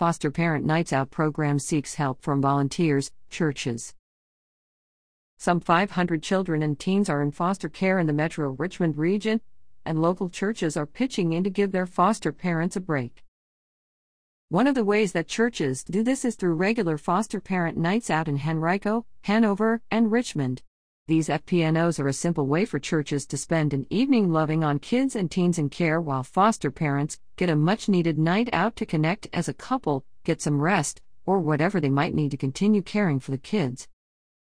Foster Parent Nights Out program seeks help from volunteers, churches. Some 500 children and teens are in foster care in the Metro Richmond region, and local churches are pitching in to give their foster parents a break. One of the ways that churches do this is through regular foster parent nights out in Henrico, Hanover, and Richmond. These FPNOs are a simple way for churches to spend an evening loving on kids and teens in care while foster parents get a much needed night out to connect as a couple, get some rest, or whatever they might need to continue caring for the kids.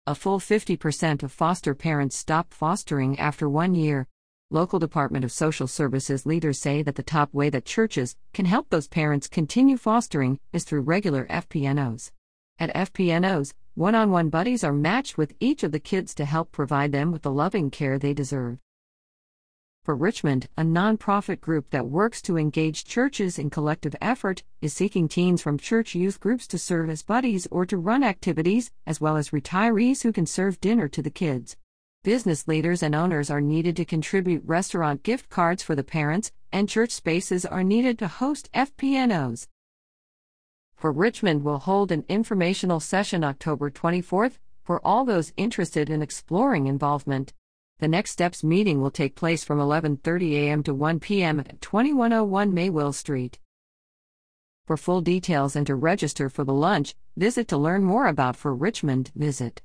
A full 50% of foster parents stop fostering after one year. Local Department of Social Services leaders say that the top way that churches can help those parents continue fostering is through regular FPNOs. At FPNOs, one on one buddies are matched with each of the kids to help provide them with the loving care they deserve. For Richmond, a nonprofit group that works to engage churches in collective effort, is seeking teens from church youth groups to serve as buddies or to run activities, as well as retirees who can serve dinner to the kids. Business leaders and owners are needed to contribute restaurant gift cards for the parents, and church spaces are needed to host FPNOs. For Richmond will hold an informational session October 24th for all those interested in exploring involvement. The Next Steps meeting will take place from 11:30 a.m. to 1 p.m. at 2101 Maywill Street. For full details and to register for the lunch, visit to learn more about For Richmond, visit